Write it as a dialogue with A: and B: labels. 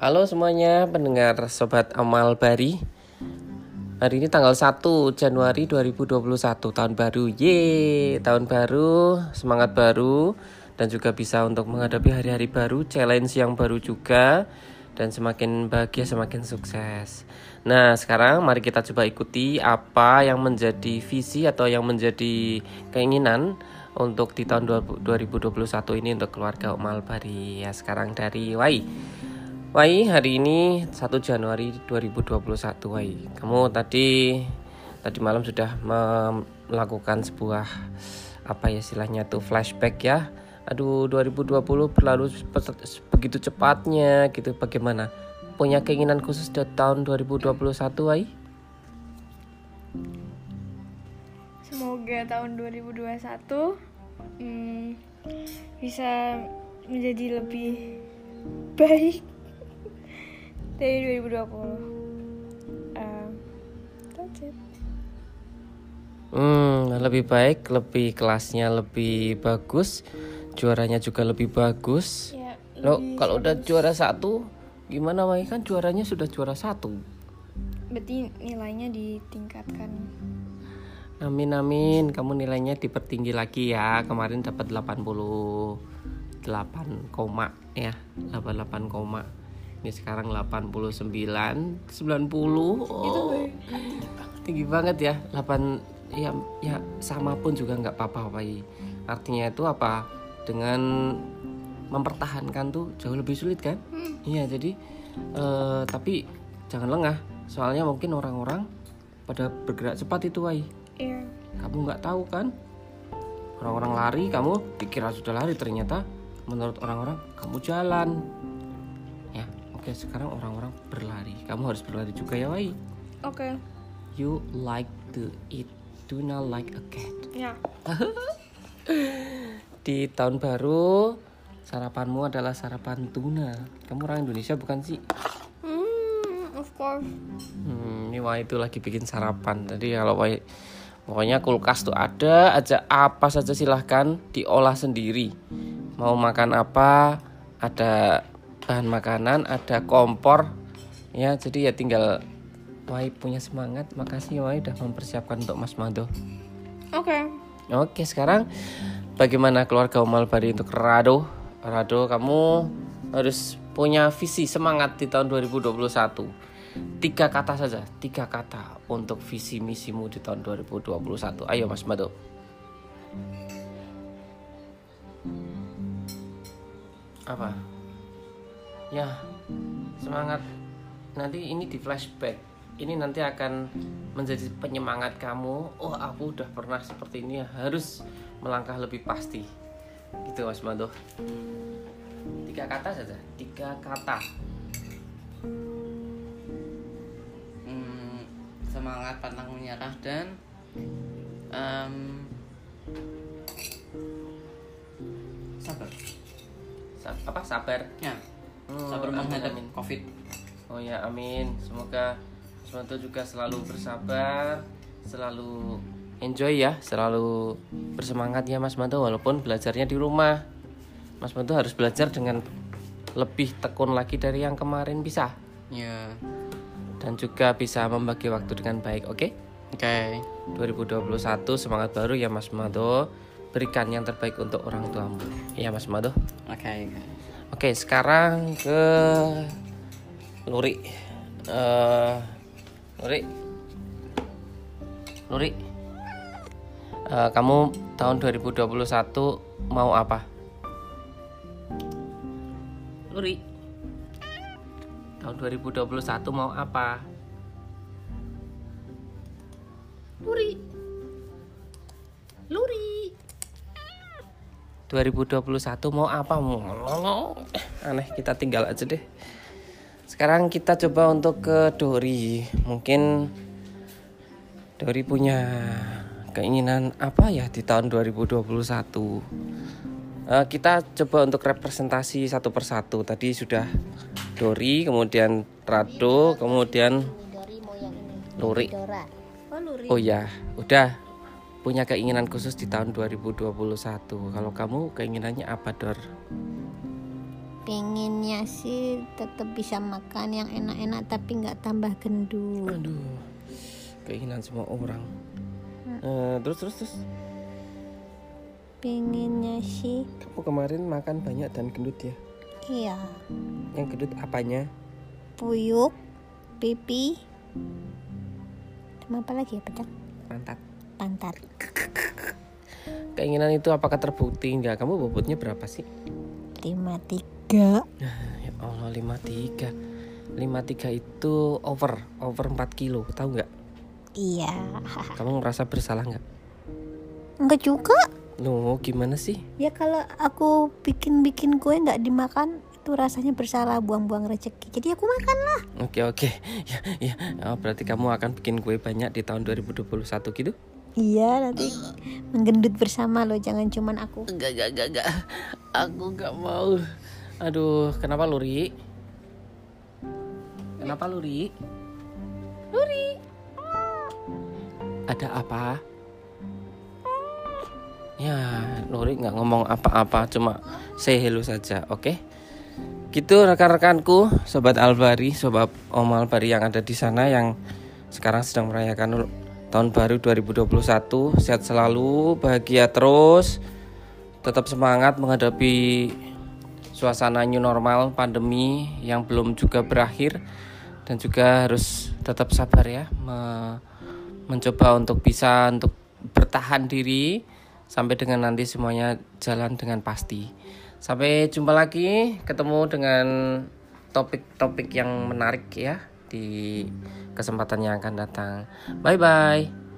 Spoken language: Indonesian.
A: Halo semuanya pendengar Sobat Amal Bari. Hari ini tanggal 1 Januari 2021 Tahun baru. Yeay Tahun baru Semangat baru Dan juga bisa untuk menghadapi hari-hari baru Challenge yang baru juga Dan semakin bahagia semakin sukses. Nah sekarang mari kita coba ikuti Apa yang menjadi visi atau yang menjadi keinginan untuk di tahun 2021 ini untuk keluarga Umal Bari. Ya sekarang dari Wai Wai hari ini 1 Januari 2021 Wai. Kamu tadi tadi malam sudah melakukan sebuah apa ya istilahnya tuh flashback ya. Aduh 2020 berlalu begitu cepatnya gitu. Bagaimana? Punya keinginan khusus di tahun 2021 Wai?
B: Semoga tahun 2021 hmm, bisa menjadi lebih baik dari 2020 uh, that's it
A: Hmm, lebih baik, lebih kelasnya lebih bagus, juaranya juga lebih bagus.
B: ya,
A: Lo kalau udah juara satu, gimana Wai kan juaranya sudah juara satu.
B: berarti nilainya ditingkatkan
A: Amin amin, kamu nilainya dipertinggi lagi ya. Kemarin dapat 88 koma ya, 88 koma. Ini sekarang 89, 90. Oh, tinggi banget ya. 8 ya ya sama pun juga nggak apa-apa, Pai. Artinya itu apa? Dengan mempertahankan tuh jauh lebih sulit kan? Iya, jadi eh, tapi jangan lengah. Soalnya mungkin orang-orang pada bergerak cepat itu, Wai
B: Iya.
A: kamu nggak tahu kan orang-orang lari kamu pikir ah, sudah lari ternyata menurut orang-orang kamu jalan oke sekarang orang-orang berlari. Kamu harus berlari juga ya Wai.
B: Oke.
A: You like to eat. Tuna like a cat.
B: Ya.
A: Di tahun baru sarapanmu adalah sarapan tuna. Kamu orang Indonesia bukan sih?
B: Hmm of course.
A: Hmm, ini wah itu lagi bikin sarapan. Jadi kalau wah, pokoknya kulkas tuh ada aja apa saja silahkan diolah sendiri. Mau makan apa, ada bahan makanan, ada kompor. Ya, jadi ya tinggal Wai punya semangat. Makasih Wai udah mempersiapkan untuk Mas Mado.
B: oke
A: Oke, sekarang bagaimana keluarga Umal Bari untuk Rado? Rado, kamu harus punya visi semangat di tahun 2021. Tiga kata saja, tiga kata untuk visi misimu di tahun 2021. Ayo Mas Mado. Apa? Ya, semangat. Nanti ini di flashback. Ini nanti akan menjadi penyemangat kamu. Oh, aku udah pernah seperti ini ya. Harus melangkah lebih pasti. Gitu Mas Mado. Tiga kata saja. Tiga kata.
C: hmm, semangat pantang menyerah dan em, sabar
A: Sa- apa sabar?
C: ya
A: Hmm,
C: sabar
A: amin,
C: menghadapi covid
A: Oh ya, amin. Semoga Mas Mado juga selalu bersabar, selalu enjoy ya, selalu bersemangat ya Mas Mado walaupun belajarnya di rumah. Mas Mado harus belajar dengan lebih tekun lagi dari yang kemarin bisa
C: ya
A: dan juga bisa membagi waktu dengan baik, oke?
C: oke
A: 2021 semangat baru ya Mas Mado. Berikan yang terbaik untuk orang tuamu. Iya Mas Mado.
C: oke oke.
A: Oke, sekarang ke Luri. Eh, Luri. Luri. Eh, kamu tahun 2021 mau apa? Luri. Tahun 2021 mau apa? Luri. Luri. 2021 mau apa? Mau aneh kita tinggal aja deh. Sekarang kita coba untuk ke Dori. Mungkin Dori punya keinginan apa ya di tahun 2021? Eh, kita coba untuk representasi satu persatu. Tadi sudah Dori, kemudian Rado, kemudian Luri.
B: oh luri
A: Oh ya, udah punya keinginan khusus di tahun 2021. Kalau kamu keinginannya apa, Dor?
B: Pengennya sih tetap bisa makan yang enak-enak tapi nggak tambah gendut.
A: Aduh, keinginan semua orang. Eh, terus terus terus.
B: Pengennya sih,
A: Kamu kemarin makan banyak dan gendut ya?
B: iya,
A: Yang gendut apanya?
B: puyuk, pipi, sama apa lagi ya pecat?
A: Pantat.
B: Pantat.
A: Keinginan itu apakah terbukti enggak? Kamu bobotnya berapa sih?
B: Lima tiga.
A: Ya Allah 53 53 itu over Over 4 kilo Tahu nggak?
B: Iya.
A: Kamu ngerasa bersalah nggak?
B: Enggak juga.
A: Loh gimana sih?
B: Ya kalau aku bikin-bikin kue nggak dimakan itu rasanya bersalah buang-buang rezeki. Jadi aku makan lah.
A: Oke oke Ya ya oh, Berarti kamu akan bikin kue banyak di tahun 2021 gitu?
B: Iya nanti menggendut bersama loh, jangan cuman aku.
A: Enggak enggak enggak enggak Aku nggak mau Aduh kenapa Luri? Kenapa Luri? Luri Ada apa? Ya, Luri nggak ngomong apa-apa, cuma say hello saja, oke? Gitu rekan-rekanku, sobat Albari, sobat Om Albari yang ada di sana yang sekarang sedang merayakan tahun baru 2021. Sehat selalu, bahagia terus, tetap semangat menghadapi suasana new normal pandemi yang belum juga berakhir dan juga harus tetap sabar ya me- mencoba untuk bisa untuk bertahan diri sampai dengan nanti semuanya jalan dengan pasti. Sampai jumpa lagi, ketemu dengan topik-topik yang menarik ya di kesempatan yang akan datang. Bye bye.